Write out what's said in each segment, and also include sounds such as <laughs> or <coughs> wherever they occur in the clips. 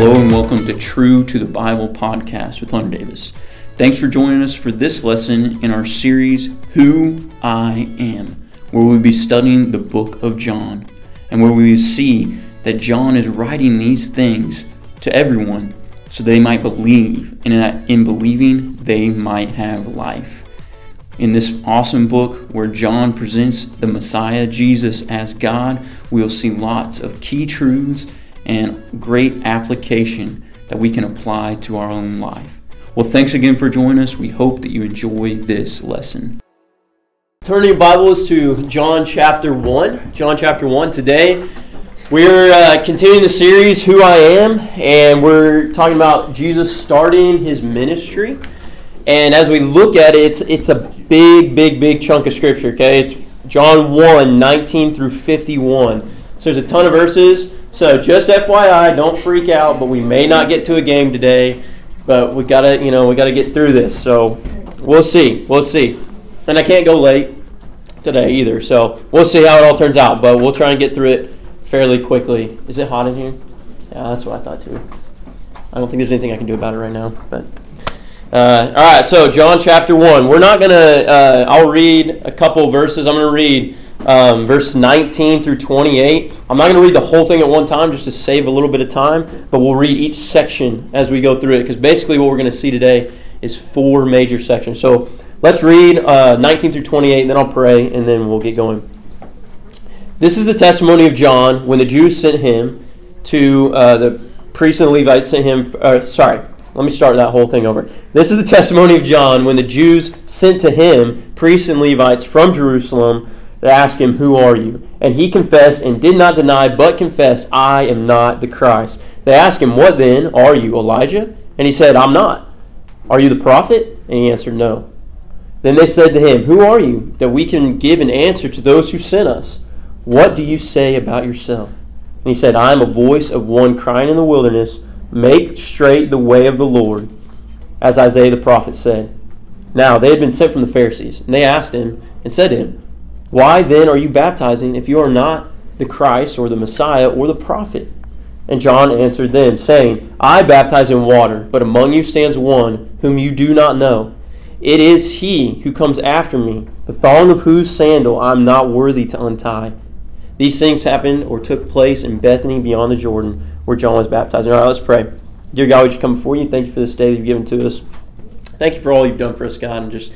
Hello and welcome to True to the Bible podcast with Hunter Davis. Thanks for joining us for this lesson in our series, Who I Am, where we'll be studying the book of John and where we see that John is writing these things to everyone so they might believe, and that in believing they might have life. In this awesome book where John presents the Messiah, Jesus, as God, we'll see lots of key truths and great application that we can apply to our own life. Well, thanks again for joining us. We hope that you enjoy this lesson. Turning your Bibles to John chapter 1. John chapter 1 today. We're uh, continuing the series, Who I Am, and we're talking about Jesus starting his ministry. And as we look at it, it's, it's a big, big, big chunk of scripture, okay? It's John 1 19 through 51. So there's a ton of verses. So just FYI, don't freak out, but we may not get to a game today. But we gotta, you know, we gotta get through this. So we'll see. We'll see. And I can't go late today either. So we'll see how it all turns out. But we'll try and get through it fairly quickly. Is it hot in here? Yeah, that's what I thought too. I don't think there's anything I can do about it right now. But uh, all right, so John chapter one. We're not gonna. Uh, I'll read a couple verses. I'm gonna read um, verse 19 through 28. I'm not gonna read the whole thing at one time just to save a little bit of time, but we'll read each section as we go through it because basically what we're gonna see today is four major sections. So let's read uh, 19 through 28, and then I'll pray, and then we'll get going. This is the testimony of John when the Jews sent him to uh, the priests and the Levites sent him. Uh, sorry, let me start that whole thing over. This is the testimony of John when the Jews sent to him priests and Levites from Jerusalem to ask him, Who are you? And he confessed and did not deny, but confessed, I am not the Christ. They asked him, What then? Are you Elijah? And he said, I'm not. Are you the prophet? And he answered, No. Then they said to him, Who are you, that we can give an answer to those who sent us? What do you say about yourself? And he said, I am a voice of one crying in the wilderness, Make straight the way of the Lord, as Isaiah the prophet said. Now they had been sent from the Pharisees, and they asked him and said to him, Why then are you baptizing if you are not the Christ or the Messiah or the prophet? And John answered them, saying, I baptize in water, but among you stands one whom you do not know. It is he who comes after me, the thong of whose sandal I am not worthy to untie. These things happened or took place in Bethany beyond the Jordan, where John was baptizing. All right, let's pray. Dear God, we just come before you. Thank you for this day that you've given to us. Thank you for all you've done for us, God, and just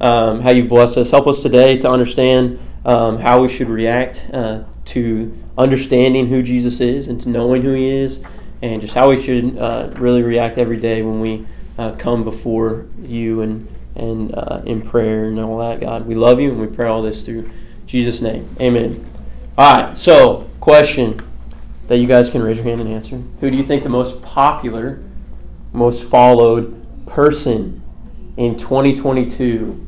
um, how you've blessed us. Help us today to understand um, how we should react uh, to understanding who Jesus is and to knowing who he is, and just how we should uh, really react every day when we uh, come before you and, and uh, in prayer and all that, God. We love you, and we pray all this through Jesus' name. Amen. All right, so question that you guys can raise your hand and answer. Who do you think the most popular, most followed person in 2022?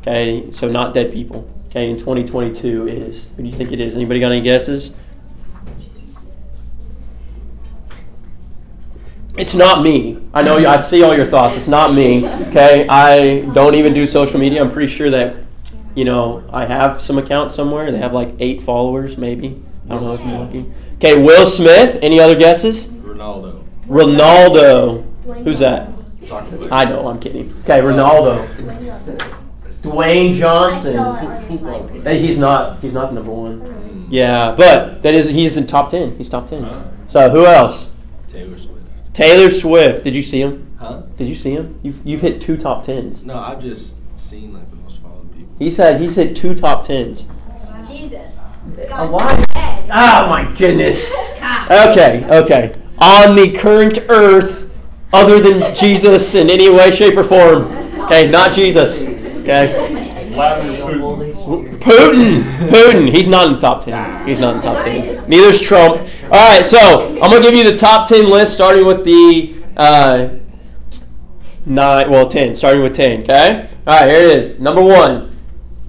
Okay, so not dead people. Okay, in 2022 is. Who do you think it is? Anybody got any guesses? It's not me. I know. I see all your thoughts. It's not me. Okay, I don't even do social media. I'm pretty sure that you know, I have some accounts somewhere. They have like eight followers, maybe. I don't know if you're lucky. Okay, Will Smith. Any other guesses? Ronaldo. Ronaldo. Who's that? I know. I'm kidding. Okay, Ronaldo. Dwayne Johnson. Hey, he's not. He's not number one. Yeah, but that is. He's in top ten. He's top ten. Huh? So who else? Taylor Swift. Taylor Swift. Did you see him? Huh? Did you see him? You've you've hit two top tens. No, I've just seen like the most followed people. He said he's hit two top tens. Jesus. A God's dead. Oh my goodness. <laughs> Okay, okay. On the current earth, other than Jesus in any way, shape, or form. Okay, not Jesus. Okay. Putin. Putin. He's not in the top ten. He's not in the top ten. Neither's Trump. All right, so I'm gonna give you the top ten list, starting with the uh, nine. Well, ten. Starting with ten. Okay. All right, here it is. Number one.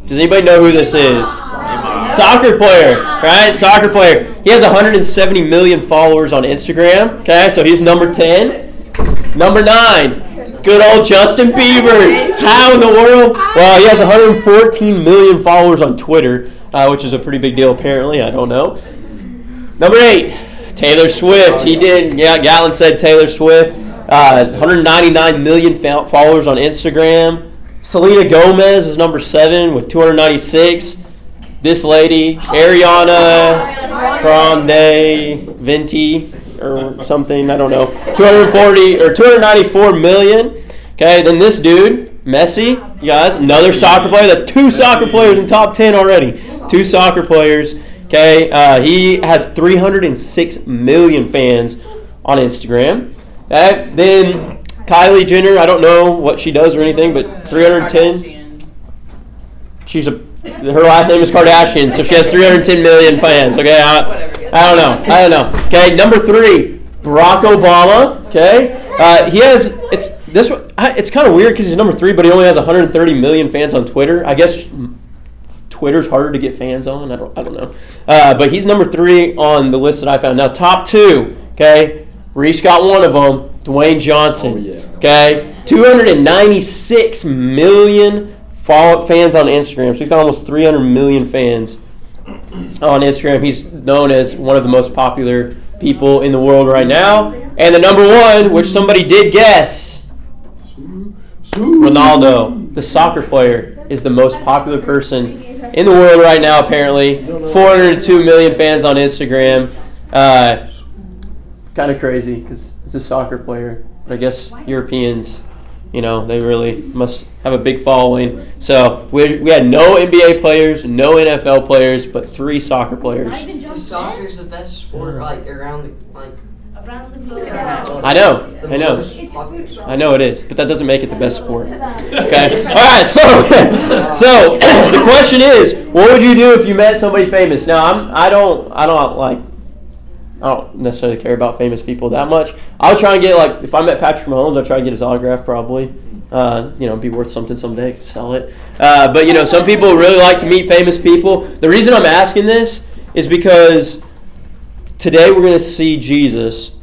Does anybody know who this is? Soccer player, right? Soccer player. He has 170 million followers on Instagram. Okay, so he's number 10. Number nine, good old Justin Bieber. How in the world? Well, he has 114 million followers on Twitter, uh, which is a pretty big deal apparently. I don't know. Number eight, Taylor Swift. He did. Yeah, Gallon said Taylor Swift. Uh, 199 million followers on Instagram. Selena Gomez is number seven with 296. This lady, Ariana Grande Venti or something, I don't know. 240 or 294 million. Okay, then this dude, Messi, you guys, another soccer player. That's two soccer players in top 10 already. Two soccer players. Okay, uh, he has 306 million fans on Instagram. That then Kylie Jenner, I don't know what she does or anything, but 310. She's a her last name is Kardashian, so she has 310 million fans. Okay, I, I don't know. I don't know. Okay, number three, Barack Obama. Okay, uh, he has it's this. one- It's kind of weird because he's number three, but he only has 130 million fans on Twitter. I guess Twitter's harder to get fans on. I don't. I don't know. Uh, but he's number three on the list that I found. Now, top two. Okay, Reese got one of them. Dwayne Johnson. Oh, yeah. Okay, 296 million follow fans on Instagram. So he's got almost 300 million fans on Instagram. He's known as one of the most popular people in the world right now. And the number one, which somebody did guess, Ronaldo, the soccer player, is the most popular person in the world right now, apparently. 402 million fans on Instagram. Uh, kind of crazy because he's a soccer player. But I guess Europeans, you know, they really must have a big following. So we, we had no NBA players, no NFL players, but three soccer players. Not even Soccer's the best sport, like around the like. around the globe. I know, I know. most It's popular food. sport. I know it is, but that doesn't make it the best sport. Okay. All right. So, <laughs> so <coughs> the question is, what would you do if you met somebody famous? Now, I'm I don't I don't like I don't necessarily care about famous people that much. I'll try and get like if I met Patrick Mahomes, I'll try and get his autograph probably. Uh, you know, be worth something someday. Sell it. Uh, but you know, some people really like to meet famous people. The reason I'm asking this is because today we're going to see Jesus,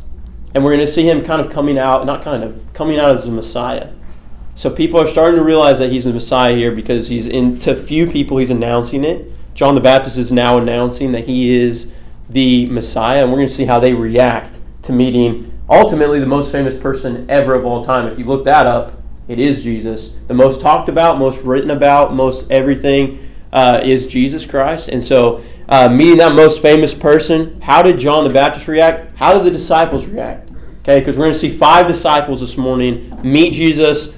and we're going to see him kind of coming out, not kind of coming out as the Messiah. So people are starting to realize that he's the Messiah here because he's in to few people he's announcing it. John the Baptist is now announcing that he is the Messiah, and we're going to see how they react to meeting ultimately the most famous person ever of all time. If you look that up, it is Jesus. The most talked about, most written about, most everything uh, is Jesus Christ. And so, uh, meeting that most famous person, how did John the Baptist react? How did the disciples react? Okay, because we're going to see five disciples this morning meet Jesus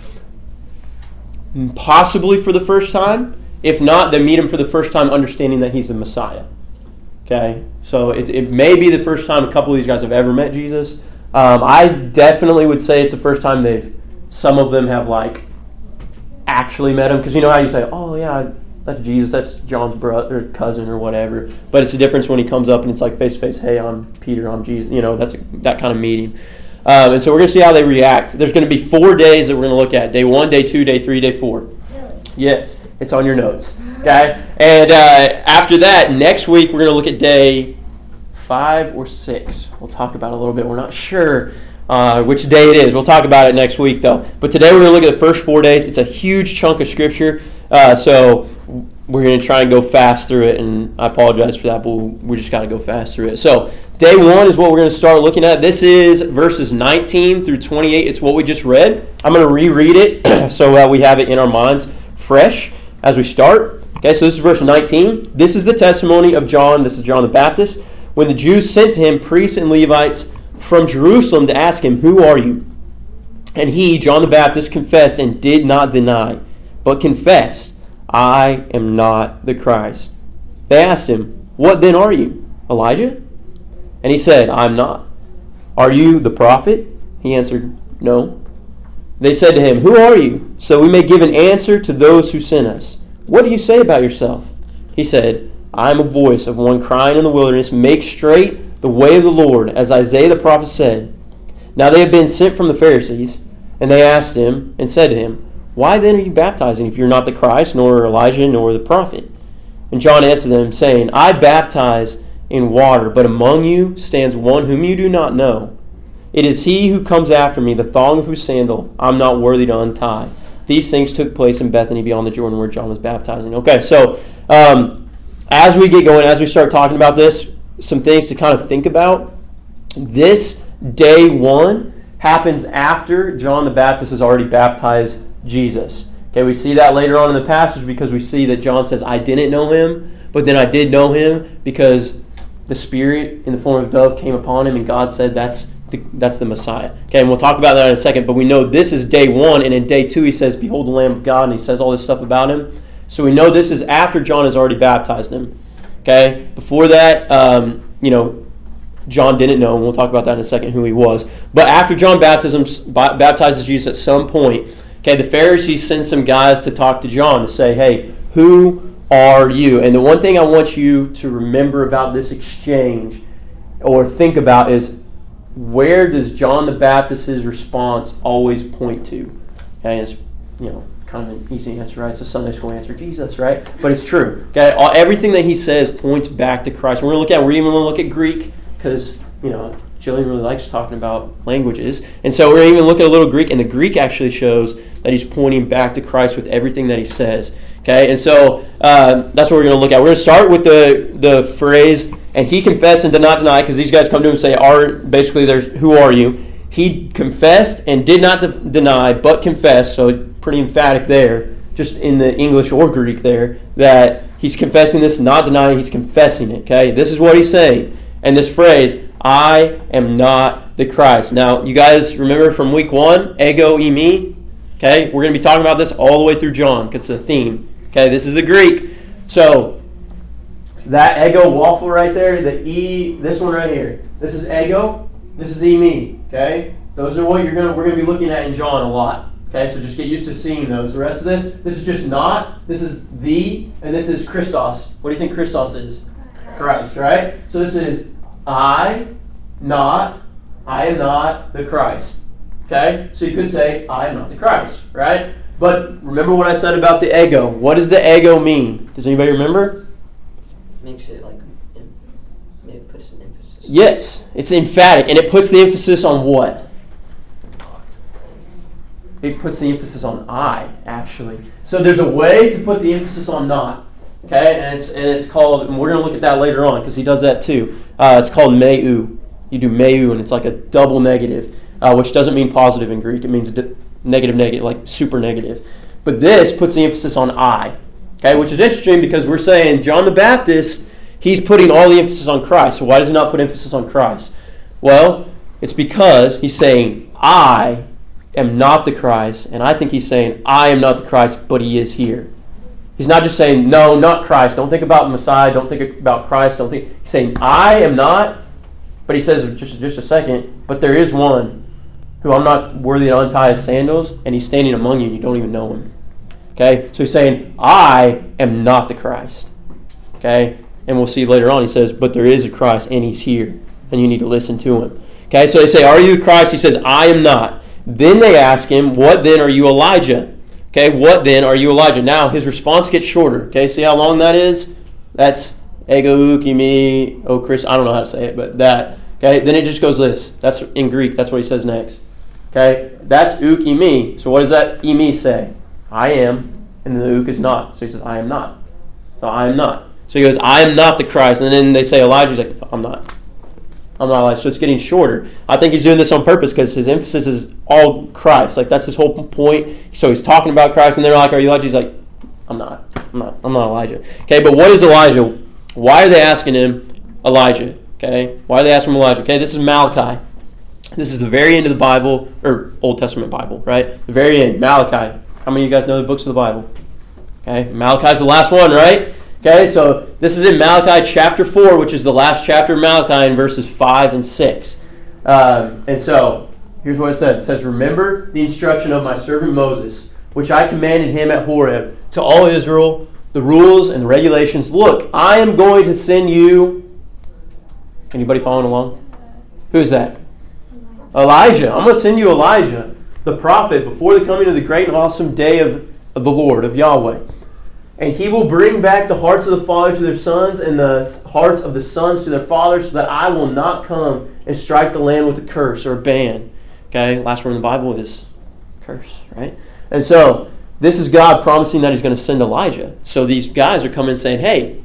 possibly for the first time. If not, then meet him for the first time understanding that he's the Messiah. Okay, so it, it may be the first time a couple of these guys have ever met Jesus. Um, I definitely would say it's the first time they've, some of them have like actually met him. Because you know how you say, oh yeah, that's Jesus, that's John's brother, cousin, or whatever. But it's a difference when he comes up and it's like face to face, hey, I'm Peter, I'm Jesus. You know, that's a, that kind of meeting. Um, and so we're going to see how they react. There's going to be four days that we're going to look at day one, day two, day three, day four. Yes, it's on your notes. Okay? And uh, after that, next week, we're going to look at day five or six. We'll talk about a little bit. We're not sure uh, which day it is. We'll talk about it next week, though. But today, we're going to look at the first four days. It's a huge chunk of Scripture. Uh, so we're going to try and go fast through it. And I apologize for that, but we just got to go fast through it. So day one is what we're going to start looking at. This is verses 19 through 28. It's what we just read. I'm going to reread it <clears throat> so uh, we have it in our minds fresh as we start. Okay, so this is verse 19. This is the testimony of John. This is John the Baptist. When the Jews sent to him priests and Levites from Jerusalem to ask him, Who are you? And he, John the Baptist, confessed and did not deny, but confessed, I am not the Christ. They asked him, What then are you? Elijah? And he said, I am not. Are you the prophet? He answered, No. They said to him, Who are you? So we may give an answer to those who sent us. What do you say about yourself? He said, I am a voice of one crying in the wilderness, Make straight the way of the Lord, as Isaiah the prophet said. Now they had been sent from the Pharisees, and they asked him and said to him, Why then are you baptizing if you're not the Christ, nor Elijah, nor the prophet? And John answered them, saying, I baptize in water, but among you stands one whom you do not know. It is he who comes after me, the thong of whose sandal I'm not worthy to untie. These things took place in Bethany beyond the Jordan where John was baptizing. Okay, so um, as we get going, as we start talking about this, some things to kind of think about This day one happens after John the Baptist has already baptized Jesus. Okay, we see that later on in the passage because we see that John says, I didn't know him, but then I did know him because the Spirit in the form of dove came upon him, and God said, That's the, that's the Messiah. Okay, and we'll talk about that in a second, but we know this is day one, and in day two, he says, Behold the Lamb of God, and he says all this stuff about him. So we know this is after John has already baptized him. Okay, before that, um, you know, John didn't know, and we'll talk about that in a second who he was. But after John baptism, baptizes Jesus at some point, okay, the Pharisees send some guys to talk to John to say, hey, who are you? And the one thing I want you to remember about this exchange or think about is where does John the Baptist's response always point to? And it's, you know, kind of an easy answer, right? It's a Sunday school answer, Jesus, right? But it's true. Okay, All, everything that he says points back to Christ. We're going to look at. We're even going to look at Greek because you know Jillian really likes talking about languages, and so we're even looking at a little Greek, and the Greek actually shows that he's pointing back to Christ with everything that he says. Okay, and so uh, that's what we're going to look at. We're going to start with the the phrase, and he confessed and did not deny, because these guys come to him and say, "Are basically there's who are you?" He confessed and did not de- deny, but confessed. So pretty emphatic there, just in the English or Greek there, that he's confessing this, not denying, he's confessing it. Okay, this is what he's saying, and this phrase, "I am not the Christ." Now, you guys remember from week one, ego eimi. Okay, we're going to be talking about this all the way through John because it's a theme. Okay, this is the Greek. So that ego waffle right there, the e, this one right here. This is ego. This is E me. Okay, those are what you're gonna we're gonna be looking at in John a lot. Okay, so just get used to seeing those. The rest of this, this is just not. This is the, and this is Christos. What do you think Christos is? Christ, right? So this is I, not, I am not the Christ. Okay? So you could say, I am not the Christ, right? But remember what I said about the ego. What does the ego mean? Does anybody remember? Makes it like, it puts an emphasis. Yes, it's emphatic, and it puts the emphasis on what? It puts the emphasis on I, actually. So there's a way to put the emphasis on not. Okay, and it's and it's called, and we're to look at that later on because he does that too. Uh, it's called meu. You do meu, and it's like a double negative, uh, which doesn't mean positive in Greek. It means negative, negative, like super negative. But this puts the emphasis on I. Okay, which is interesting because we're saying John the Baptist, he's putting all the emphasis on Christ. So why does he not put emphasis on Christ? Well, it's because he's saying I am not the Christ, and I think he's saying, I am not the Christ, but he is here. He's not just saying, no, not Christ. Don't think about Messiah. Don't think about Christ. Don't think. He's saying, I am not, but he says, just, just a second, but there is one who I'm not worthy to untie his sandals, and he's standing among you, and you don't even know him. Okay? So he's saying, I am not the Christ. Okay? And we'll see later on, he says, but there is a Christ, and he's here, and you need to listen to him. Okay? So they say, Are you Christ? He says, I am not. Then they ask him, What then are you Elijah? Okay, what then are you Elijah? Now his response gets shorter. Okay, see how long that is? That's ego ukimi, oh Chris, I don't know how to say it, but that. Okay, then it just goes this. That's in Greek, that's what he says next. Okay, that's uk imi. So what does that imi say? I am, and the uk is not. So he says, I am not. So I am not. So he goes, I am not the Christ. And then they say Elijah's like, I'm not. I'm not Elijah. So it's getting shorter. I think he's doing this on purpose because his emphasis is all Christ. Like that's his whole point. So he's talking about Christ, and they're like, "Are you Elijah?" He's like, "I'm not. I'm not. I'm not Elijah." Okay, but what is Elijah? Why are they asking him Elijah? Okay, why are they asking him Elijah? Okay, this is Malachi. This is the very end of the Bible or Old Testament Bible, right? The very end, Malachi. How many of you guys know the books of the Bible? Okay, Malachi's the last one, right? Okay, so this is in Malachi chapter 4, which is the last chapter of Malachi in verses 5 and 6. Um, and so, here's what it says It says, Remember the instruction of my servant Moses, which I commanded him at Horeb, to all Israel, the rules and regulations. Look, I am going to send you. Anybody following along? Who's that? Elijah. I'm going to send you Elijah, the prophet, before the coming of the great and awesome day of, of the Lord, of Yahweh. And he will bring back the hearts of the fathers to their sons and the hearts of the sons to their fathers, so that I will not come and strike the land with a curse or a ban. Okay, last word in the Bible is curse, right? And so this is God promising that he's going to send Elijah. So these guys are coming and saying, Hey,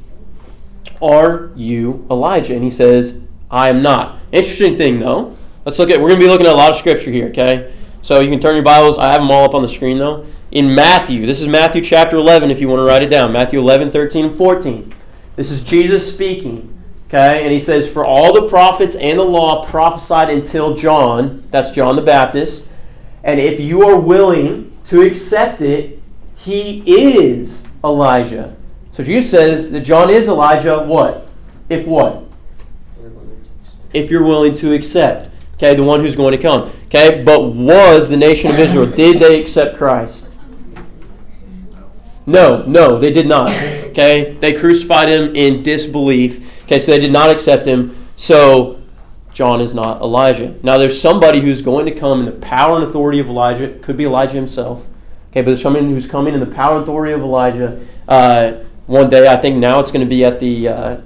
are you Elijah? And he says, I am not. Interesting thing, though. Let's look at, we're going to be looking at a lot of scripture here, okay? So you can turn your Bibles. I have them all up on the screen, though. In Matthew, this is Matthew chapter 11, if you want to write it down. Matthew 11, 13, and 14. This is Jesus speaking, okay? And he says, For all the prophets and the law prophesied until John, that's John the Baptist, and if you are willing to accept it, he is Elijah. So Jesus says that John is Elijah, what? If what? If you're willing to accept. Okay, the one who's going to come. Okay, but was the nation of Israel, did they accept Christ? No, no, they did not. Okay, they crucified him in disbelief. Okay, so they did not accept him. So John is not Elijah. Now there's somebody who's going to come in the power and authority of Elijah. Could be Elijah himself. Okay, but there's someone who's coming in the power and authority of Elijah. Uh, one day, I think now it's going to be at the uh,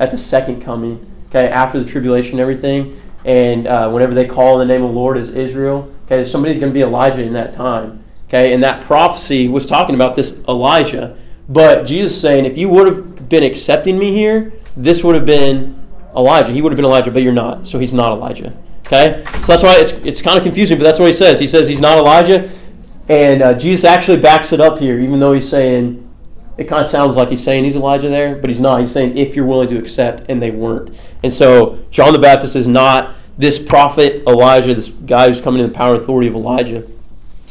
at the second coming. Okay, after the tribulation and everything, and uh, whenever they call the name of the Lord as Israel. Okay, there's somebody going to be Elijah in that time. Okay, and that prophecy was talking about this Elijah. But Jesus saying, if you would have been accepting me here, this would have been Elijah. He would have been Elijah, but you're not. So he's not Elijah. Okay? So that's why it's, it's kind of confusing, but that's what he says. He says he's not Elijah. And uh, Jesus actually backs it up here, even though he's saying, it kind of sounds like he's saying he's Elijah there, but he's not. He's saying if you're willing to accept, and they weren't. And so John the Baptist is not this prophet Elijah, this guy who's coming in the power and authority of Elijah.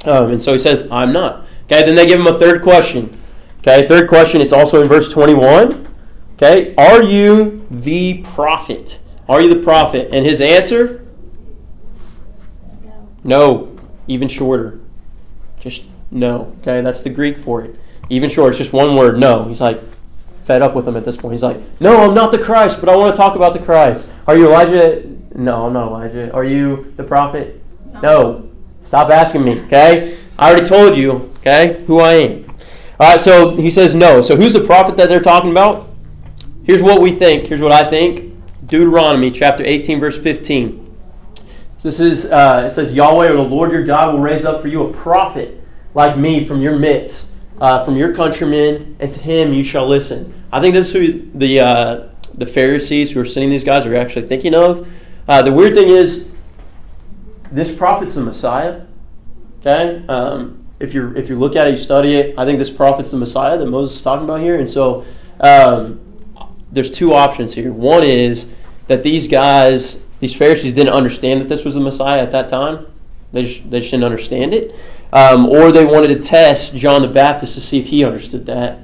Um, and so he says, I'm not. Okay, then they give him a third question. Okay, third question, it's also in verse 21. Okay, are you the prophet? Are you the prophet? And his answer? No. Even shorter. Just no. Okay, that's the Greek for it. Even shorter, it's just one word, no. He's like fed up with him at this point. He's like, No, I'm not the Christ, but I want to talk about the Christ. Are you Elijah? No, I'm not Elijah. Are you the prophet? No. Stop asking me, okay? I already told you, okay, who I am. All right, so he says no. So who's the prophet that they're talking about? Here's what we think. Here's what I think. Deuteronomy chapter 18, verse 15. This is, uh, it says, Yahweh or the Lord your God will raise up for you a prophet like me from your midst, uh, from your countrymen, and to him you shall listen. I think this is who the, uh, the Pharisees who are sending these guys are actually thinking of. Uh, the weird thing is, this prophet's the Messiah. Okay? Um, if, you if you look at it, you study it, I think this prophet's the Messiah that Moses is talking about here. And so um, there's two options here. One is that these guys, these Pharisees, didn't understand that this was the Messiah at that time. They just, they just didn't understand it. Um, or they wanted to test John the Baptist to see if he understood that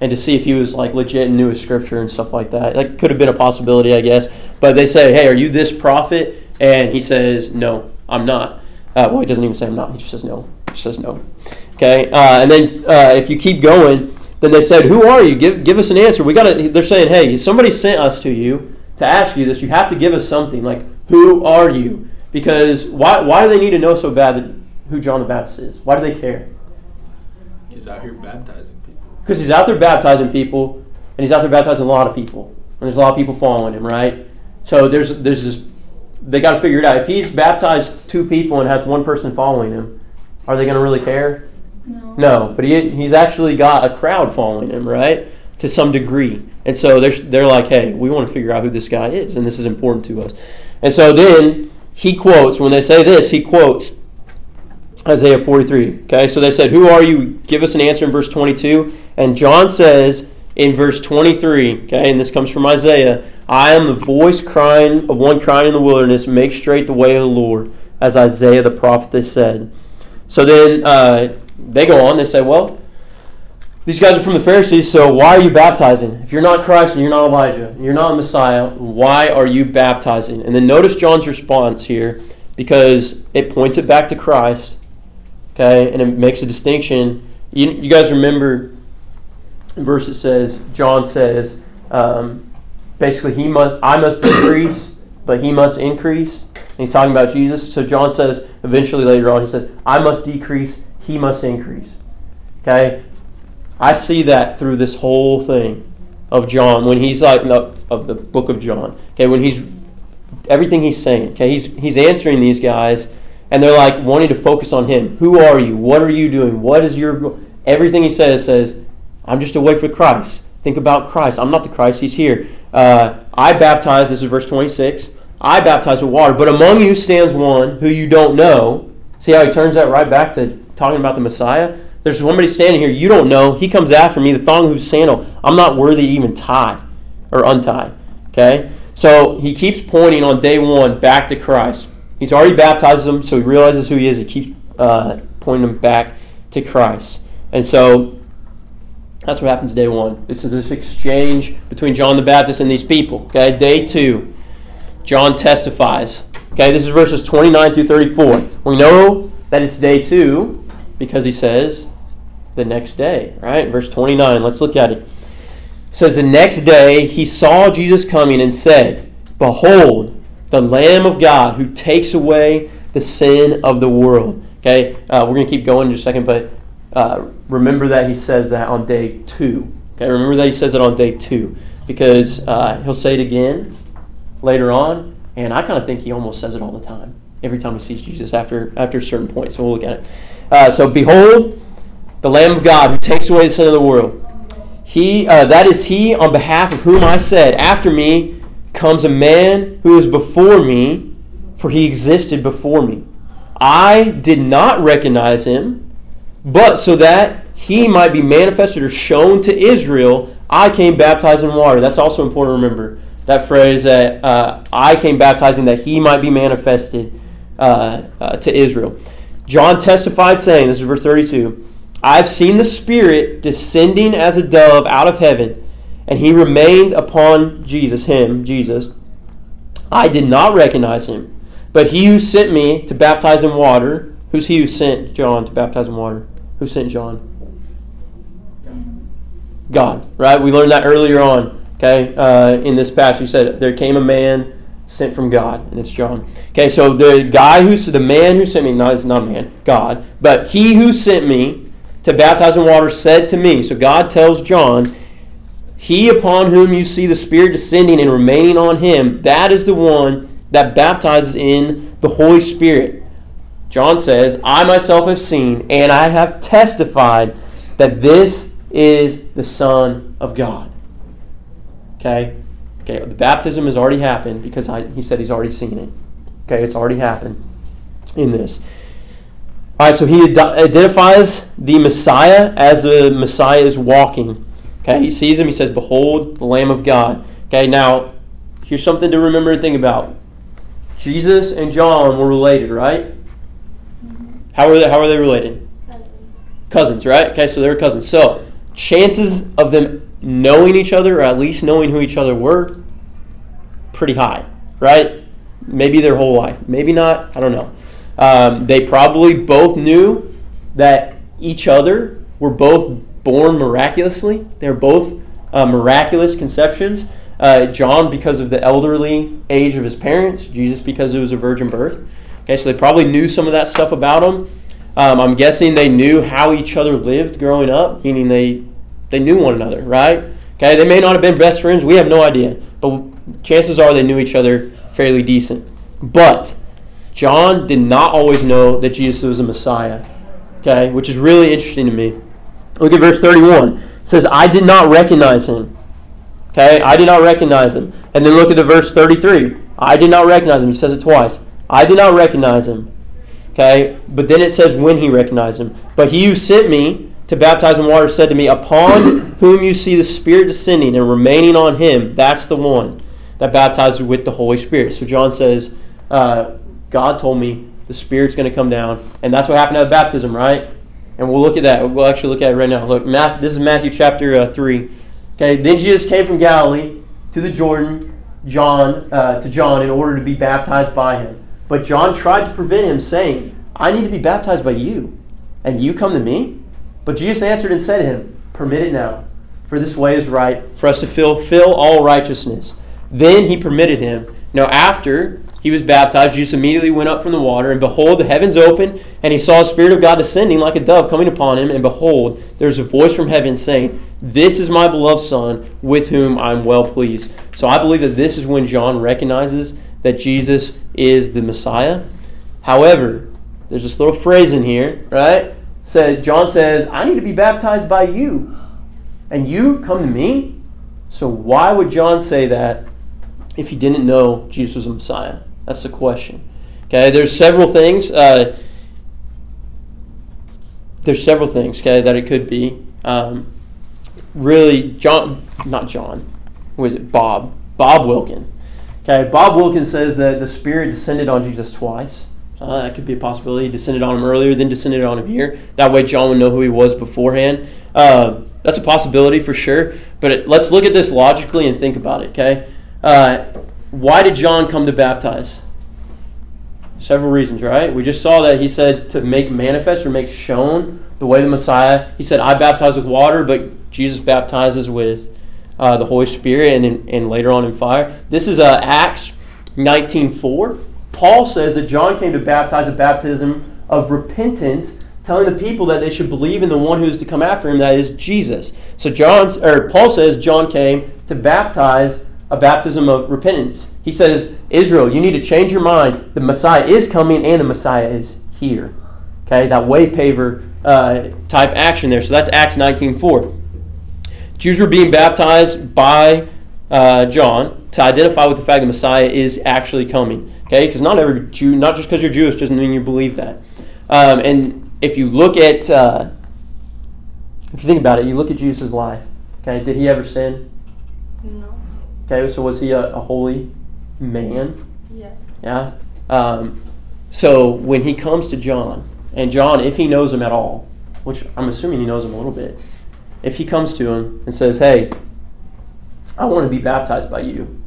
and to see if he was like legit and knew his scripture and stuff like that. That could have been a possibility, I guess. But they say, hey, are you this prophet? And he says, no, I'm not. Uh, well, he doesn't even say I'm not. He just says no. He says no. Okay. Uh, and then uh, if you keep going, then they said, "Who are you? Give give us an answer." We got to. They're saying, "Hey, somebody sent us to you to ask you this. You have to give us something. Like, who are you? Because why why do they need to know so bad that, who John the Baptist is? Why do they care? He's out here baptizing people. Because he's out there baptizing people, and he's out there baptizing a lot of people, and there's a lot of people following him, right? So there's there's this. They got to figure it out. If he's baptized two people and has one person following him, are they going to really care? No. No, but he, he's actually got a crowd following him, right? To some degree. And so they're, they're like, hey, we want to figure out who this guy is, and this is important to us. And so then he quotes, when they say this, he quotes Isaiah 43. Okay, so they said, Who are you? Give us an answer in verse 22. And John says in verse 23, okay, and this comes from Isaiah I am the voice crying of one crying in the wilderness, make straight the way of the Lord, as Isaiah the prophet said. So then uh, they go on, they say, Well, these guys are from the Pharisees, so why are you baptizing? If you're not Christ and you're not Elijah, and you're not Messiah, why are you baptizing? And then notice John's response here because it points it back to Christ, okay, and it makes a distinction. You, you guys remember verse it says, John says, um, basically, he must, I must decrease, but he must increase. And he's talking about Jesus. So John says, eventually later on, he says, I must decrease, he must increase. Okay? I see that through this whole thing of John when he's like no, of the book of John. Okay, when he's everything he's saying. Okay, he's he's answering these guys, and they're like wanting to focus on him. Who are you? What are you doing? What is your everything he says says, I'm just a way for Christ. Think about Christ. I'm not the Christ. He's here. Uh, I baptize. This is verse 26. I baptize with water, but among you stands one who you don't know. See how he turns that right back to talking about the Messiah? There's somebody standing here you don't know. He comes after me, the thong whose sandal I'm not worthy to even tie or untie. Okay? So he keeps pointing on day one back to Christ. He's already baptized them, so he realizes who he is. He keeps uh, pointing them back to Christ. And so that's what happens day one. This is this exchange between John the Baptist and these people. Okay, day two, John testifies. Okay, this is verses 29 through 34. We know that it's day two because he says the next day, right? Verse 29, let's look at it. It says, The next day he saw Jesus coming and said, Behold, the Lamb of God who takes away the sin of the world. Okay, uh, we're going to keep going in just a second, but uh, remember that he says that on day two. Okay, remember that he says it on day two because uh, he'll say it again later on, and I kind of think he almost says it all the time every time he sees Jesus after after a certain point. So we'll look at it. Uh, so behold, the Lamb of God who takes away the sin of the world. He uh, that is he on behalf of whom I said, after me comes a man who is before me, for he existed before me. I did not recognize him but so that he might be manifested or shown to Israel, I came baptized in water. That's also important to remember. That phrase that uh, I came baptizing that he might be manifested uh, uh, to Israel. John testified, saying, This is verse 32 I've seen the Spirit descending as a dove out of heaven, and he remained upon Jesus, him, Jesus. I did not recognize him, but he who sent me to baptize in water, who's he who sent John to baptize in water? Who sent John? God, right? We learned that earlier on, okay, uh, in this passage. He said, There came a man sent from God, and it's John. Okay, so the guy who's the man who sent me, no, it's not a man, God, but he who sent me to baptize in water said to me, so God tells John, He upon whom you see the Spirit descending and remaining on him, that is the one that baptizes in the Holy Spirit. John says, I myself have seen and I have testified that this is the Son of God. Okay? Okay, the baptism has already happened because I, he said he's already seen it. Okay, it's already happened in this. All right, so he ad- identifies the Messiah as the Messiah is walking. Okay, he sees him, he says, Behold, the Lamb of God. Okay, now, here's something to remember and think about. Jesus and John were related, right? How are they, how are they related? Cousins, right? Okay, so they're cousins. So, chances of them knowing each other, or at least knowing who each other were, pretty high, right? Maybe their whole life. Maybe not. I don't know. Um, they probably both knew that each other were both born miraculously. They're both uh, miraculous conceptions. Uh, John, because of the elderly age of his parents, Jesus, because it was a virgin birth. Okay, so they probably knew some of that stuff about him. Um, I'm guessing they knew how each other lived growing up, meaning they they knew one another, right? Okay, they may not have been best friends. We have no idea, but chances are they knew each other fairly decent. But John did not always know that Jesus was a Messiah. Okay, which is really interesting to me. Look at verse 31. It says, I did not recognize him. Okay, I did not recognize him. And then look at the verse 33. I did not recognize him. He says it twice. I did not recognize him. Okay, but then it says when he recognized him. But he who sent me to baptize in water said to me, Upon whom you see the Spirit descending and remaining on him, that's the one that baptizes with the Holy Spirit. So John says, uh, God told me the Spirit's going to come down, and that's what happened at the baptism, right? And we'll look at that. We'll actually look at it right now. Look, Matthew, this is Matthew chapter uh, three. Okay, then Jesus came from Galilee to the Jordan, John uh, to John in order to be baptized by him. But John tried to prevent him, saying, I need to be baptized by you, and you come to me? But Jesus answered and said to him, Permit it now, for this way is right for us to fulfill all righteousness. Then he permitted him. Now, after he was baptized, Jesus immediately went up from the water, and behold, the heavens opened, and he saw the Spirit of God descending like a dove coming upon him. And behold, there's a voice from heaven saying, This is my beloved Son, with whom I'm well pleased. So I believe that this is when John recognizes that Jesus is the Messiah. However, there's this little phrase in here, right? Said John says, "I need to be baptized by you, and you come to me." So why would John say that if he didn't know Jesus was a Messiah? That's the question. Okay, there's several things. Uh, there's several things, okay, that it could be. Um, really, John, not John, is it? Bob. Bob Wilkin. Okay, Bob Wilkin says that the Spirit descended on Jesus twice. Uh, that could be a possibility. He descended on him earlier, then descended on him here. That way, John would know who he was beforehand. Uh, that's a possibility for sure. But it, let's look at this logically and think about it, okay? Uh, why did John come to baptize? Several reasons, right? We just saw that he said to make manifest or make shown the way the Messiah. He said, I baptize with water, but Jesus baptizes with uh, the Holy Spirit and, in, and later on in fire. This is uh, Acts 19.4. Paul says that John came to baptize a baptism of repentance, telling the people that they should believe in the one who is to come after him, that is Jesus. So John's or Paul says John came to baptize a baptism of repentance. He says, Israel, you need to change your mind. The Messiah is coming and the Messiah is here. Okay, that way paver uh, type action there. So that's Acts 19.4. Jews were being baptized by uh, John to identify with the fact the Messiah is actually coming. Okay, because not every Jew, not just because you're Jewish, doesn't mean you believe that. Um, and if you look at, uh, if you think about it, you look at Jesus' life. Okay, did he ever sin? No. Okay, so was he a, a holy man? Yeah. Yeah. Um, so when he comes to John, and John, if he knows him at all, which I'm assuming he knows him a little bit, if he comes to him and says, "Hey, I want to be baptized by you,"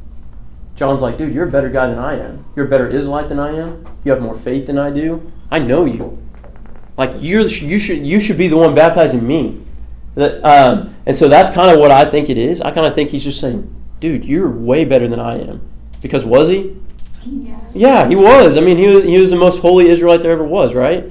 John's like, "Dude, you're a better guy than I am. You're a better Israelite than I am. You have more faith than I do. I know you. Like you're you should you should be the one baptizing me." Um, and so that's kind of what I think it is. I kind of think he's just saying, "Dude, you're way better than I am." Because was he? Yeah. Yeah, he was. I mean, he was, he was the most holy Israelite there ever was, right?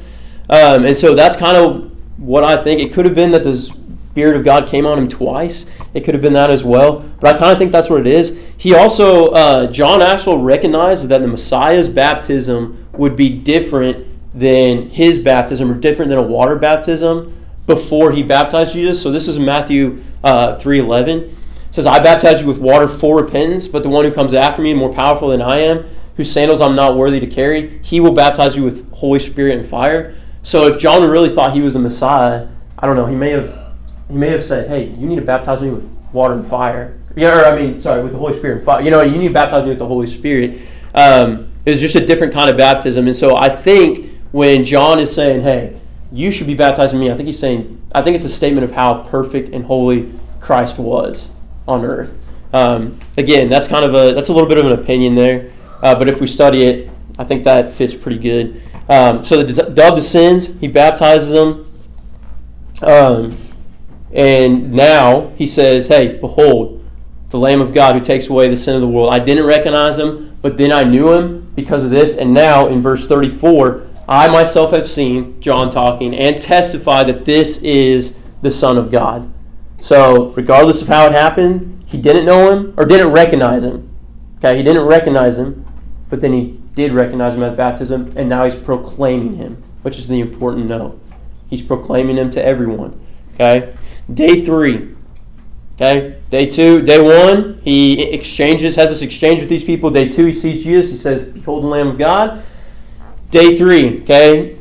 Um, and so that's kind of what I think. It could have been that the Spirit of God came on him twice. It could have been that as well. But I kind of think that's what it is. He also, uh, John Axel recognized that the Messiah's baptism would be different than his baptism or different than a water baptism before he baptized Jesus. So this is Matthew uh, 3.11 says, I baptize you with water for repentance, but the one who comes after me, more powerful than I am, whose sandals I'm not worthy to carry, he will baptize you with Holy Spirit and fire. So if John really thought he was the Messiah, I don't know, he may have he may have said, Hey, you need to baptize me with water and fire. Yeah, or I mean, sorry, with the Holy Spirit and fire. You know, you need to baptize me with the Holy Spirit. Um, it was just a different kind of baptism. And so I think when John is saying, Hey, you should be baptizing me, I think he's saying I think it's a statement of how perfect and holy Christ was on earth. Um, again, that's kind of a that's a little bit of an opinion there, uh, but if we study it, I think that fits pretty good. Um, so the dove descends, he baptizes them, um, and now he says, "Hey, behold, the Lamb of God who takes away the sin of the world." I didn't recognize him, but then I knew him because of this. And now in verse thirty-four, I myself have seen John talking and testify that this is the Son of God. So, regardless of how it happened, he didn't know him or didn't recognize him. Okay, he didn't recognize him, but then he did recognize him at baptism, and now he's proclaiming him, which is the important note. He's proclaiming him to everyone. Okay, day three. Okay, day two, day one, he exchanges, has this exchange with these people. Day two, he sees Jesus. He says, "Behold, the Lamb of God." Day three, okay,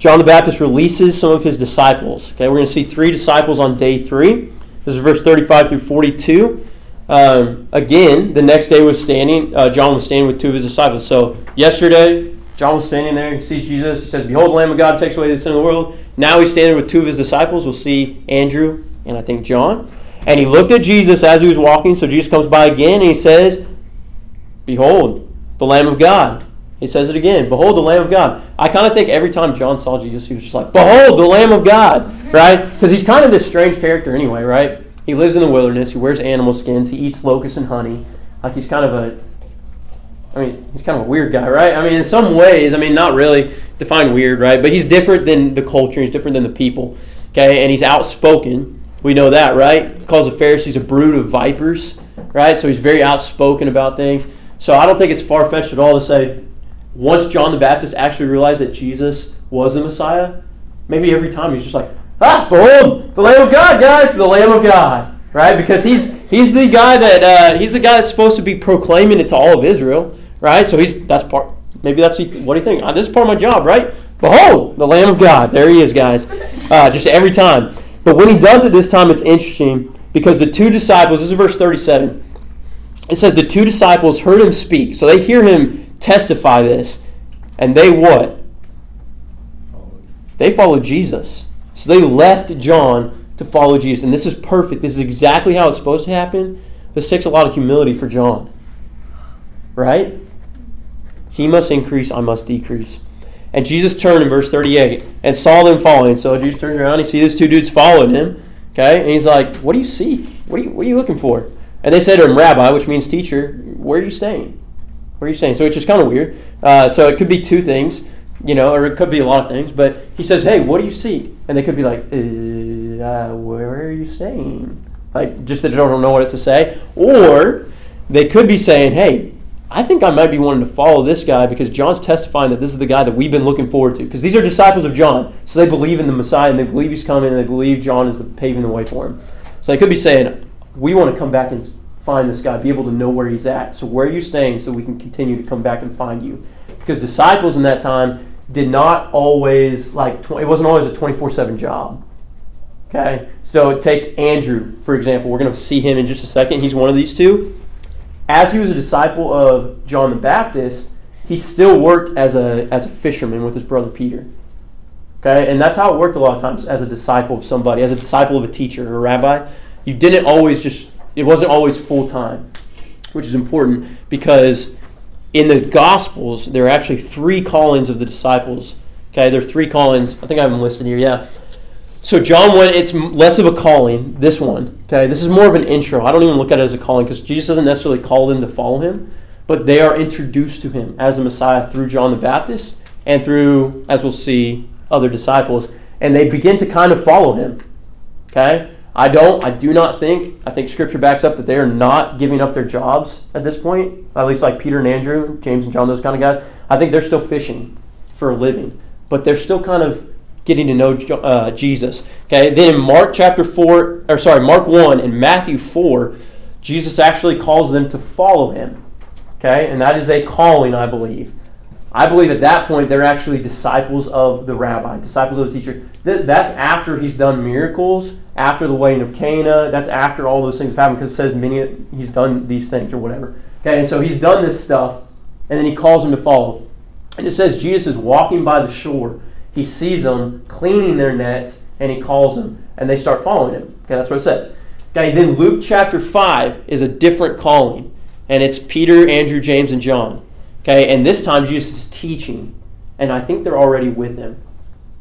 John the Baptist releases some of his disciples. Okay, we're going to see three disciples on day three. This is verse 35 through 42. Um, again, the next day was standing. Uh, John was standing with two of his disciples. So yesterday, John was standing there. He sees Jesus. He says, "Behold, the Lamb of God takes away the sin of the world." Now he's standing with two of his disciples. We'll see Andrew and I think John. And he looked at Jesus as he was walking. So Jesus comes by again and he says, "Behold, the Lamb of God." He says it again. Behold the Lamb of God. I kind of think every time John saw Jesus, he was just like, Behold the Lamb of God, right? Because he's kind of this strange character anyway, right? He lives in the wilderness. He wears animal skins. He eats locusts and honey. Like he's kind of a, I mean, he's kind of a weird guy, right? I mean, in some ways, I mean, not really defined weird, right? But he's different than the culture. He's different than the people, okay? And he's outspoken. We know that, right? He calls the Pharisees a brood of vipers, right? So he's very outspoken about things. So I don't think it's far fetched at all to say, once John the Baptist actually realized that Jesus was the Messiah, maybe every time he's just like, ah, behold, the Lamb of God, guys, the Lamb of God. right? Because he's he's the guy that uh, he's the guy that's supposed to be proclaiming it to all of Israel, right? So he's that's part. Maybe that's what do you think? Uh, this is part of my job, right? Behold, the Lamb of God. There he is, guys. Uh, just every time. But when he does it this time, it's interesting because the two disciples. This is verse thirty-seven. It says the two disciples heard him speak, so they hear him testify this, and they what? They followed Jesus. So they left John to follow Jesus. And this is perfect. This is exactly how it's supposed to happen. This takes a lot of humility for John. Right? He must increase, I must decrease. And Jesus turned in verse 38 and saw them following. So Jesus turned around, he sees these two dudes following him. Okay? And he's like, What do you seek? What are you, what are you looking for? And they said to him, Rabbi, which means teacher, where are you staying? Where are you staying? So it's just kind of weird. Uh, so it could be two things you know, or it could be a lot of things. But he says, "Hey, what do you seek?" And they could be like, uh, "Where are you staying?" Like just that they don't know what it's to say, or they could be saying, "Hey, I think I might be wanting to follow this guy because John's testifying that this is the guy that we've been looking forward to. Because these are disciples of John, so they believe in the Messiah and they believe he's coming and they believe John is the, paving the way for him. So they could be saying, "We want to come back and find this guy, be able to know where he's at. So where are you staying, so we can continue to come back and find you." Because disciples in that time did not always like it wasn't always a 24/7 job. Okay? So take Andrew for example. We're going to see him in just a second. He's one of these two. As he was a disciple of John the Baptist, he still worked as a as a fisherman with his brother Peter. Okay? And that's how it worked a lot of times as a disciple of somebody, as a disciple of a teacher or a rabbi. You didn't always just it wasn't always full time, which is important because in the Gospels, there are actually three callings of the disciples. Okay, there are three callings. I think I have them listed here. Yeah. So John went. It's less of a calling. This one. Okay, this is more of an intro. I don't even look at it as a calling because Jesus doesn't necessarily call them to follow him, but they are introduced to him as the Messiah through John the Baptist and through, as we'll see, other disciples, and they begin to kind of follow him. Okay. I don't, I do not think, I think Scripture backs up that they are not giving up their jobs at this point, at least like Peter and Andrew, James and John, those kind of guys. I think they're still fishing for a living, but they're still kind of getting to know uh, Jesus. Okay, then in Mark chapter 4, or sorry, Mark 1 and Matthew 4, Jesus actually calls them to follow him. Okay, and that is a calling, I believe. I believe at that point they're actually disciples of the rabbi, disciples of the teacher. that's after he's done miracles, after the wedding of Cana. That's after all those things have happened because it says many he's done these things or whatever. Okay, and so he's done this stuff, and then he calls them to follow. And it says Jesus is walking by the shore. He sees them cleaning their nets, and he calls them, and they start following him. Okay, that's what it says. Okay, then Luke chapter 5 is a different calling, and it's Peter, Andrew, James, and John. Okay, and this time Jesus is teaching, and I think they're already with him,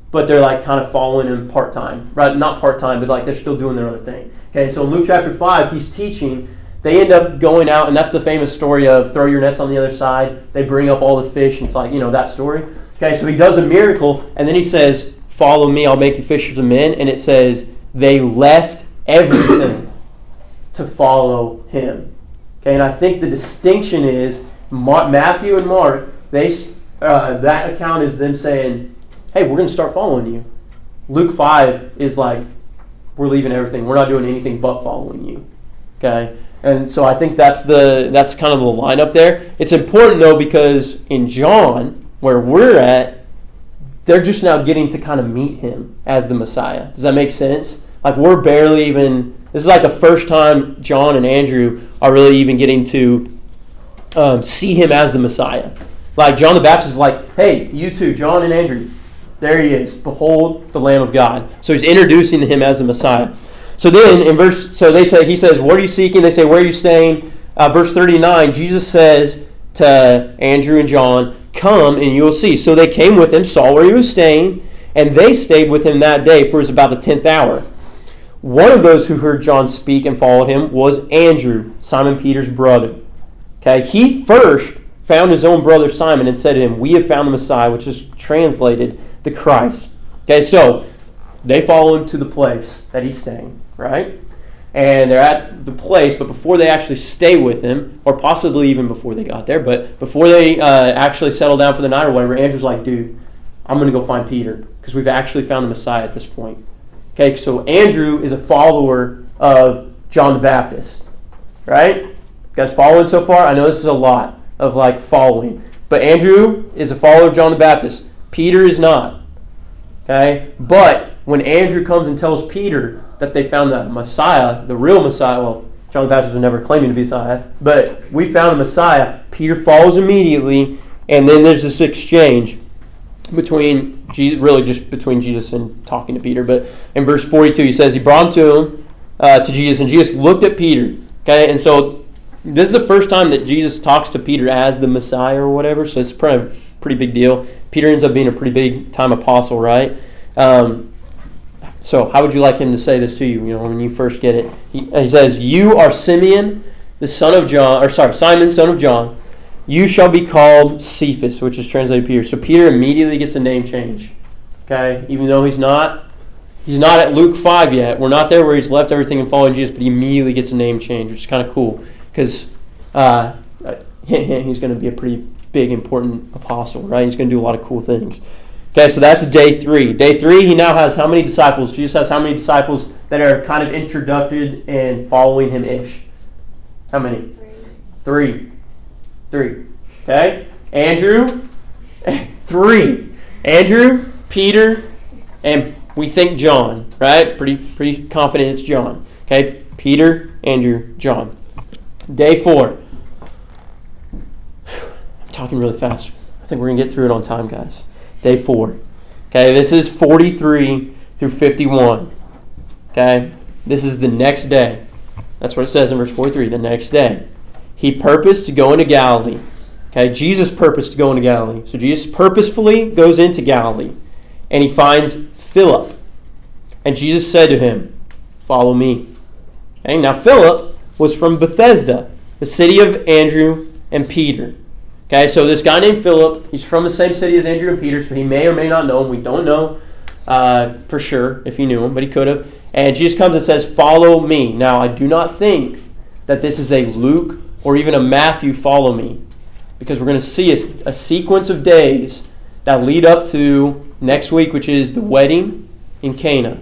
but they're like kind of following him part time, right? Not part time, but like they're still doing their other thing. Okay, so in Luke chapter five, he's teaching. They end up going out, and that's the famous story of throw your nets on the other side. They bring up all the fish, and it's like you know that story. Okay, so he does a miracle, and then he says, "Follow me, I'll make you fishers of men." And it says they left everything to follow him. Okay, and I think the distinction is Matthew and Mark, they uh, that account is them saying, "Hey, we're going to start following you." Luke five is like, "We're leaving everything. We're not doing anything but following you." Okay, and so I think that's the that's kind of the lineup there. It's important though because in John, where we're at, they're just now getting to kind of meet him as the Messiah. Does that make sense? Like we're barely even. This is like the first time John and Andrew are really even getting to um, see him as the Messiah. Like John the Baptist is like, hey, you two, John and Andrew, there he is. Behold the Lamb of God. So he's introducing him as the Messiah. So then in verse, so they say, he says, what are you seeking? They say, where are you staying? Uh, verse 39, Jesus says to Andrew and John, come and you will see. So they came with him, saw where he was staying, and they stayed with him that day, for it was about the tenth hour. One of those who heard John speak and followed him was Andrew, Simon Peter's brother. Okay, he first found his own brother Simon and said to him, We have found the Messiah, which is translated the Christ. Okay, so they follow him to the place that he's staying, right? And they're at the place, but before they actually stay with him, or possibly even before they got there, but before they uh, actually settle down for the night or whatever, Andrew's like, dude, I'm going to go find Peter because we've actually found the Messiah at this point. Okay, so Andrew is a follower of John the Baptist. Right? Guys following so far? I know this is a lot of like following. But Andrew is a follower of John the Baptist. Peter is not. Okay? But when Andrew comes and tells Peter that they found the Messiah, the real Messiah, well, John the Baptist was never claiming to be Messiah, but we found the Messiah, Peter follows immediately, and then there's this exchange between Jesus, really just between Jesus and talking to Peter. But in verse 42, he says he brought him to him, uh, to Jesus, and Jesus looked at Peter. Okay, and so this is the first time that Jesus talks to Peter as the Messiah or whatever, so it's pretty, pretty big deal. Peter ends up being a pretty big time apostle, right? Um, so, how would you like him to say this to you? You know, when you first get it, he, he says, "You are Simeon, the son of John, or sorry, Simon, son of John. You shall be called Cephas, which is translated Peter." So Peter immediately gets a name change. Okay, even though he's not, he's not at Luke five yet. We're not there where he's left everything and following Jesus, but he immediately gets a name change, which is kind of cool because uh, <laughs> he's going to be a pretty big, important apostle, right? He's going to do a lot of cool things. Okay, so that's day three. Day three, he now has how many disciples? Jesus has how many disciples that are kind of introduced and following him ish? How many? Three. Three. Okay? Andrew, <laughs> three. Andrew, Peter, and we think John, right? Pretty pretty confident it's John. Okay? Peter, Andrew, John. Day four. I'm talking really fast. I think we're going to get through it on time, guys. Day four. Okay, this is 43 through 51. Okay, this is the next day. That's what it says in verse 43 the next day. He purposed to go into Galilee. Okay, Jesus purposed to go into Galilee. So Jesus purposefully goes into Galilee and he finds Philip. And Jesus said to him, Follow me. Okay, now Philip was from Bethsaida, the city of Andrew and Peter. Okay, so this guy named Philip, he's from the same city as Andrew and Peter, so he may or may not know him. We don't know uh, for sure if he knew him, but he could have. And Jesus comes and says, Follow me. Now, I do not think that this is a Luke or even a Matthew follow me, because we're going to see a, a sequence of days that lead up to next week, which is the wedding in Cana.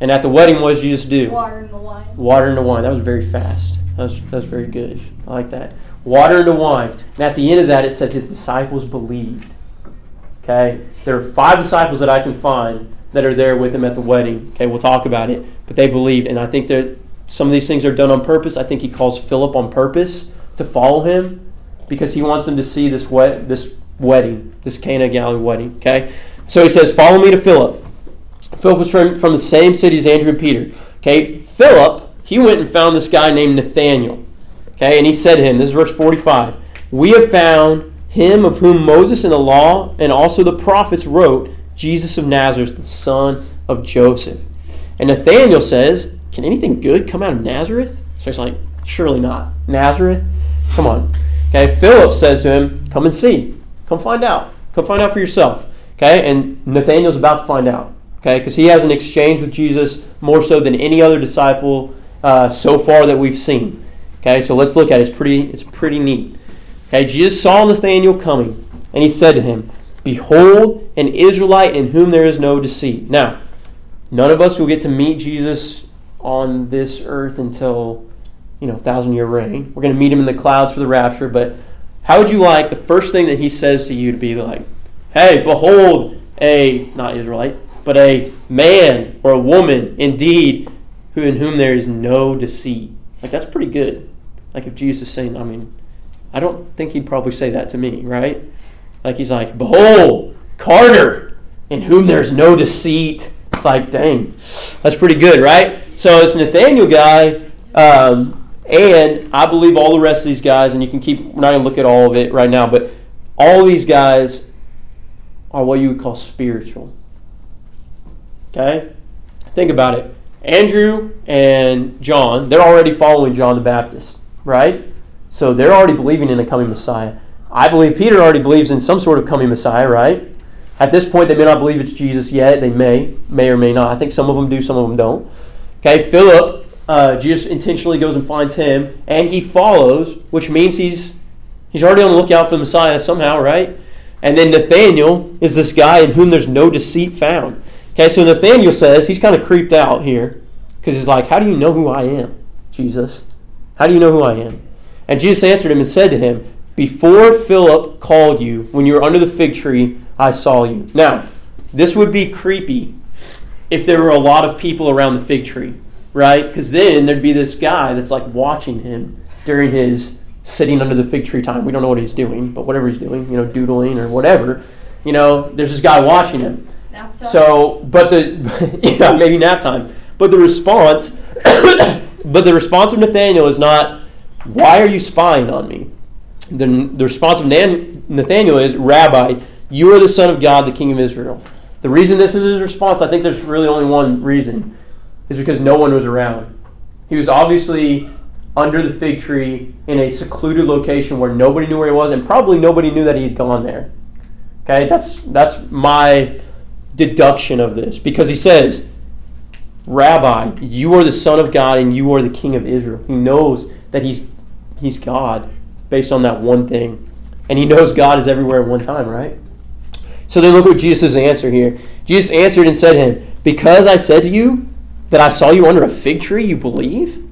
And at the wedding, what does Jesus do? Water in the wine. Water into wine. That was very fast. That was, that was very good. I like that. Water into wine. And at the end of that, it said his disciples believed. Okay? There are five disciples that I can find that are there with him at the wedding. Okay, we'll talk about it. But they believed. And I think that some of these things are done on purpose. I think he calls Philip on purpose to follow him because he wants them to see this, wed- this wedding, this Cana Galilee wedding. Okay? So he says, Follow me to Philip. Philip was from, from the same city as Andrew and Peter. Okay, Philip, he went and found this guy named Nathaniel. Okay, and he said to him, this is verse 45, We have found him of whom Moses in the law and also the prophets wrote, Jesus of Nazareth, the son of Joseph. And Nathaniel says, Can anything good come out of Nazareth? So he's like, Surely not. Nazareth? Come on. Okay, Philip says to him, Come and see. Come find out. Come find out for yourself. Okay, and Nathaniel's about to find out. Okay, because he has an exchange with Jesus more so than any other disciple uh, so far that we've seen. Okay, so let's look at it. It's pretty, it's pretty neat. Okay, Jesus saw Nathanael coming, and he said to him, Behold, an Israelite in whom there is no deceit. Now, none of us will get to meet Jesus on this earth until, you know, thousand year reign. We're going to meet him in the clouds for the rapture, but how would you like the first thing that he says to you to be like, Hey, behold, a, not Israelite, but a man or a woman indeed who in whom there is no deceit. Like that's pretty good. Like if Jesus is saying, I mean, I don't think he'd probably say that to me, right? Like he's like, Behold, Carter, in whom there's no deceit. It's like, dang, that's pretty good, right? So it's Nathaniel guy, um, and I believe all the rest of these guys, and you can keep, we're not going to look at all of it right now, but all these guys are what you would call spiritual. Okay? Think about it. Andrew and John, they're already following John the Baptist, right? So they're already believing in a coming Messiah. I believe Peter already believes in some sort of coming Messiah, right? At this point, they may not believe it's Jesus yet. They may, may or may not. I think some of them do, some of them don't. Okay, Philip, uh, Jesus intentionally goes and finds him, and he follows, which means he's he's already on the lookout for the Messiah somehow, right? And then Nathaniel is this guy in whom there's no deceit found. Okay, so Nathaniel says he's kind of creeped out here because he's like, How do you know who I am? Jesus? How do you know who I am? And Jesus answered him and said to him, Before Philip called you, when you were under the fig tree, I saw you. Now, this would be creepy if there were a lot of people around the fig tree, right? Because then there'd be this guy that's like watching him during his sitting under the fig tree time. We don't know what he's doing, but whatever he's doing, you know, doodling or whatever, you know, there's this guy watching him. Nap time. So, but the <laughs> yeah, maybe nap time. But the response, <coughs> but the response of Nathaniel is not, "Why are you spying on me?" The, the response of Nan, Nathaniel is, "Rabbi, you are the Son of God, the King of Israel." The reason this is his response, I think there's really only one reason, is because no one was around. He was obviously under the fig tree in a secluded location where nobody knew where he was, and probably nobody knew that he had gone there. Okay, that's that's my deduction of this because he says, Rabbi, you are the Son of God and you are the King of Israel. He knows that he's he's God based on that one thing. And he knows God is everywhere at one time, right? So then look what Jesus' answer here. Jesus answered and said to him, Because I said to you that I saw you under a fig tree, you believe?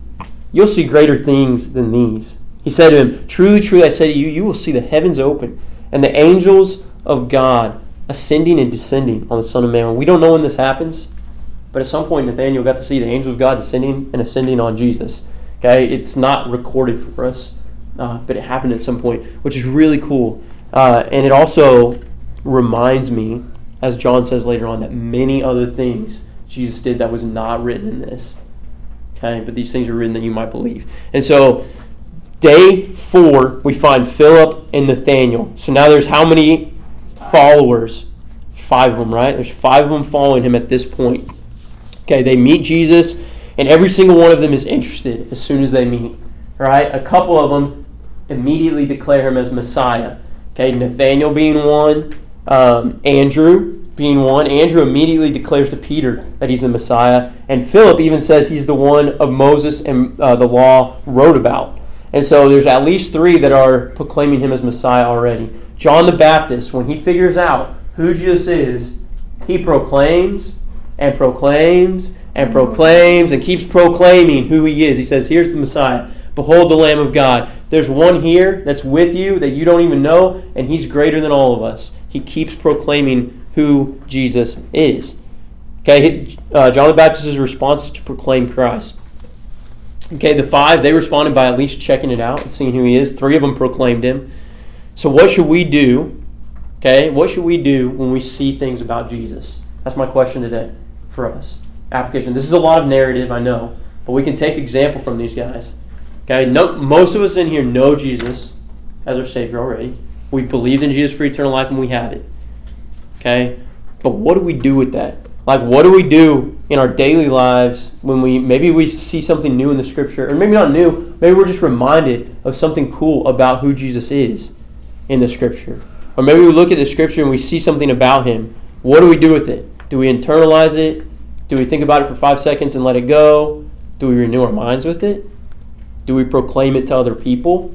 You'll see greater things than these. He said to him, Truly, truly, I say to you, you will see the heavens open and the angels of God ascending and descending on the Son of Man. We don't know when this happens, but at some point Nathaniel got to see the angels of God descending and ascending on Jesus. Okay, it's not recorded for us, uh, but it happened at some point, which is really cool. Uh, and it also reminds me, as John says later on, that many other things Jesus did that was not written in this. Okay, but these things are written that you might believe. And so, day four, we find Philip and Nathaniel. So now there's how many followers? Five of them, right? There's five of them following him at this point. Okay, they meet Jesus, and every single one of them is interested as soon as they meet. Right? A couple of them immediately declare him as Messiah. Okay, Nathaniel being one, um, Andrew being one. Andrew immediately declares to Peter that he's the Messiah, and Philip even says he's the one of Moses and uh, the law wrote about. And so there's at least three that are proclaiming him as Messiah already. John the Baptist, when he figures out who Jesus is, he proclaims and proclaims and proclaims and keeps proclaiming who he is. He says, Here's the Messiah. Behold the Lamb of God. There's one here that's with you that you don't even know, and he's greater than all of us. He keeps proclaiming who Jesus is. Okay, uh, John the Baptist's response is to proclaim Christ. Okay, the five, they responded by at least checking it out and seeing who he is. Three of them proclaimed him. So, what should we do? Okay, what should we do when we see things about Jesus? That's my question today for us. Application. This is a lot of narrative, I know, but we can take example from these guys. Okay, no, most of us in here know Jesus as our Savior already. We believed in Jesus for eternal life and we have it. Okay, but what do we do with that? Like, what do we do in our daily lives when we maybe we see something new in the Scripture, or maybe not new, maybe we're just reminded of something cool about who Jesus is in the Scripture, or maybe we look at the Scripture and we see something about Him. What do we do with it? Do we internalize it? Do we think about it for five seconds and let it go? Do we renew our minds with it? Do we proclaim it to other people?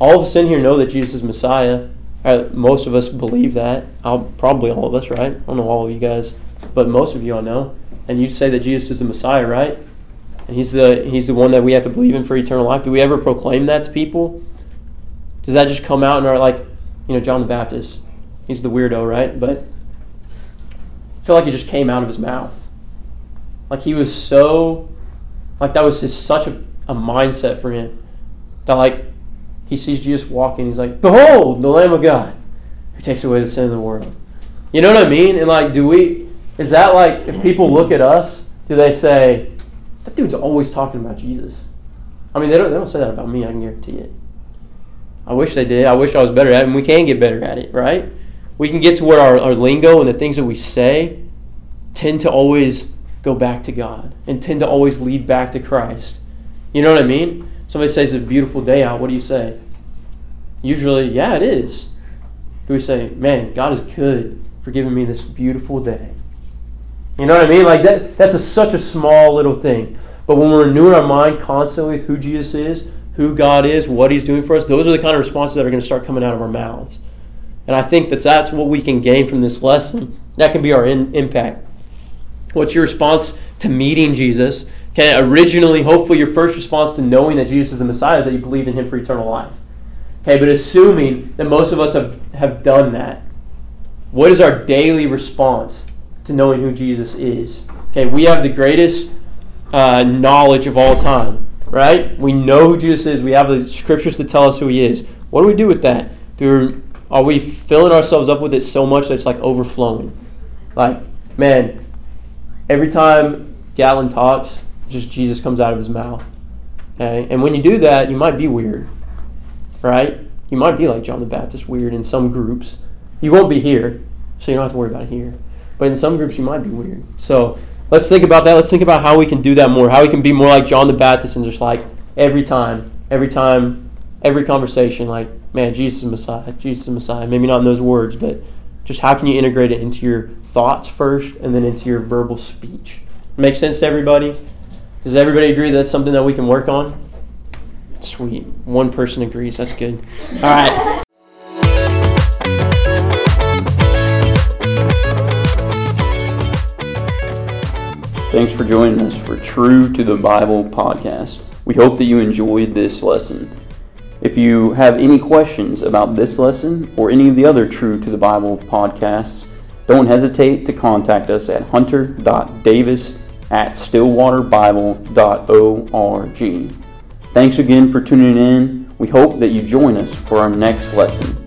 All of us in here know that Jesus is Messiah. Uh, most of us believe that. I'll, probably all of us, right? I don't know all of you guys, but most of you I know. And you say that Jesus is the Messiah, right? And he's the he's the one that we have to believe in for eternal life. Do we ever proclaim that to people? Does that just come out and are like, you know, John the Baptist? He's the weirdo, right? But I feel like it just came out of his mouth. Like he was so, like that was his such a, a mindset for him that like he sees Jesus walking. He's like, "Behold, the Lamb of God, who takes away the sin of the world." You know what I mean? And like, do we? Is that like if people look at us, do they say, "That dude's always talking about Jesus"? I mean, they don't. They don't say that about me. I can guarantee it. I wish they did. I wish I was better at it. And we can get better at it, right? We can get to where our, our lingo and the things that we say tend to always go back to God and tend to always lead back to Christ. You know what I mean? Somebody says it's a beautiful day out. What do you say? Usually, yeah, it is. Do we say, man, God is good for giving me this beautiful day? You know what I mean? Like that that's a, such a small little thing. But when we're renewing our mind constantly with who Jesus is, who God is, what He's doing for us, those are the kind of responses that are going to start coming out of our mouths. And I think that that's what we can gain from this lesson. That can be our in, impact. What's your response to meeting Jesus? Okay, originally, hopefully, your first response to knowing that Jesus is the Messiah is that you believe in him for eternal life. Okay, but assuming that most of us have, have done that, what is our daily response to knowing who Jesus is? Okay, we have the greatest uh, knowledge of all time, right? We know who Jesus is. We have the scriptures to tell us who he is. What do we do with that? Do are we filling ourselves up with it so much that it's like overflowing? Like, man, every time Gallon talks, just Jesus comes out of his mouth. Okay? And when you do that, you might be weird. Right? You might be like John the Baptist, weird in some groups. You won't be here, so you don't have to worry about it here. But in some groups, you might be weird. So let's think about that. Let's think about how we can do that more. How we can be more like John the Baptist and just like every time, every time, every conversation, like man, Jesus is Messiah, Jesus is Messiah. Maybe not in those words, but just how can you integrate it into your thoughts first and then into your verbal speech? Make sense to everybody? Does everybody agree that's something that we can work on? Sweet. One person agrees. That's good. All right. Thanks for joining us for True to the Bible podcast. We hope that you enjoyed this lesson. If you have any questions about this lesson or any of the other True to the Bible podcasts, don't hesitate to contact us at hunter.davis at stillwaterbible.org. Thanks again for tuning in. We hope that you join us for our next lesson.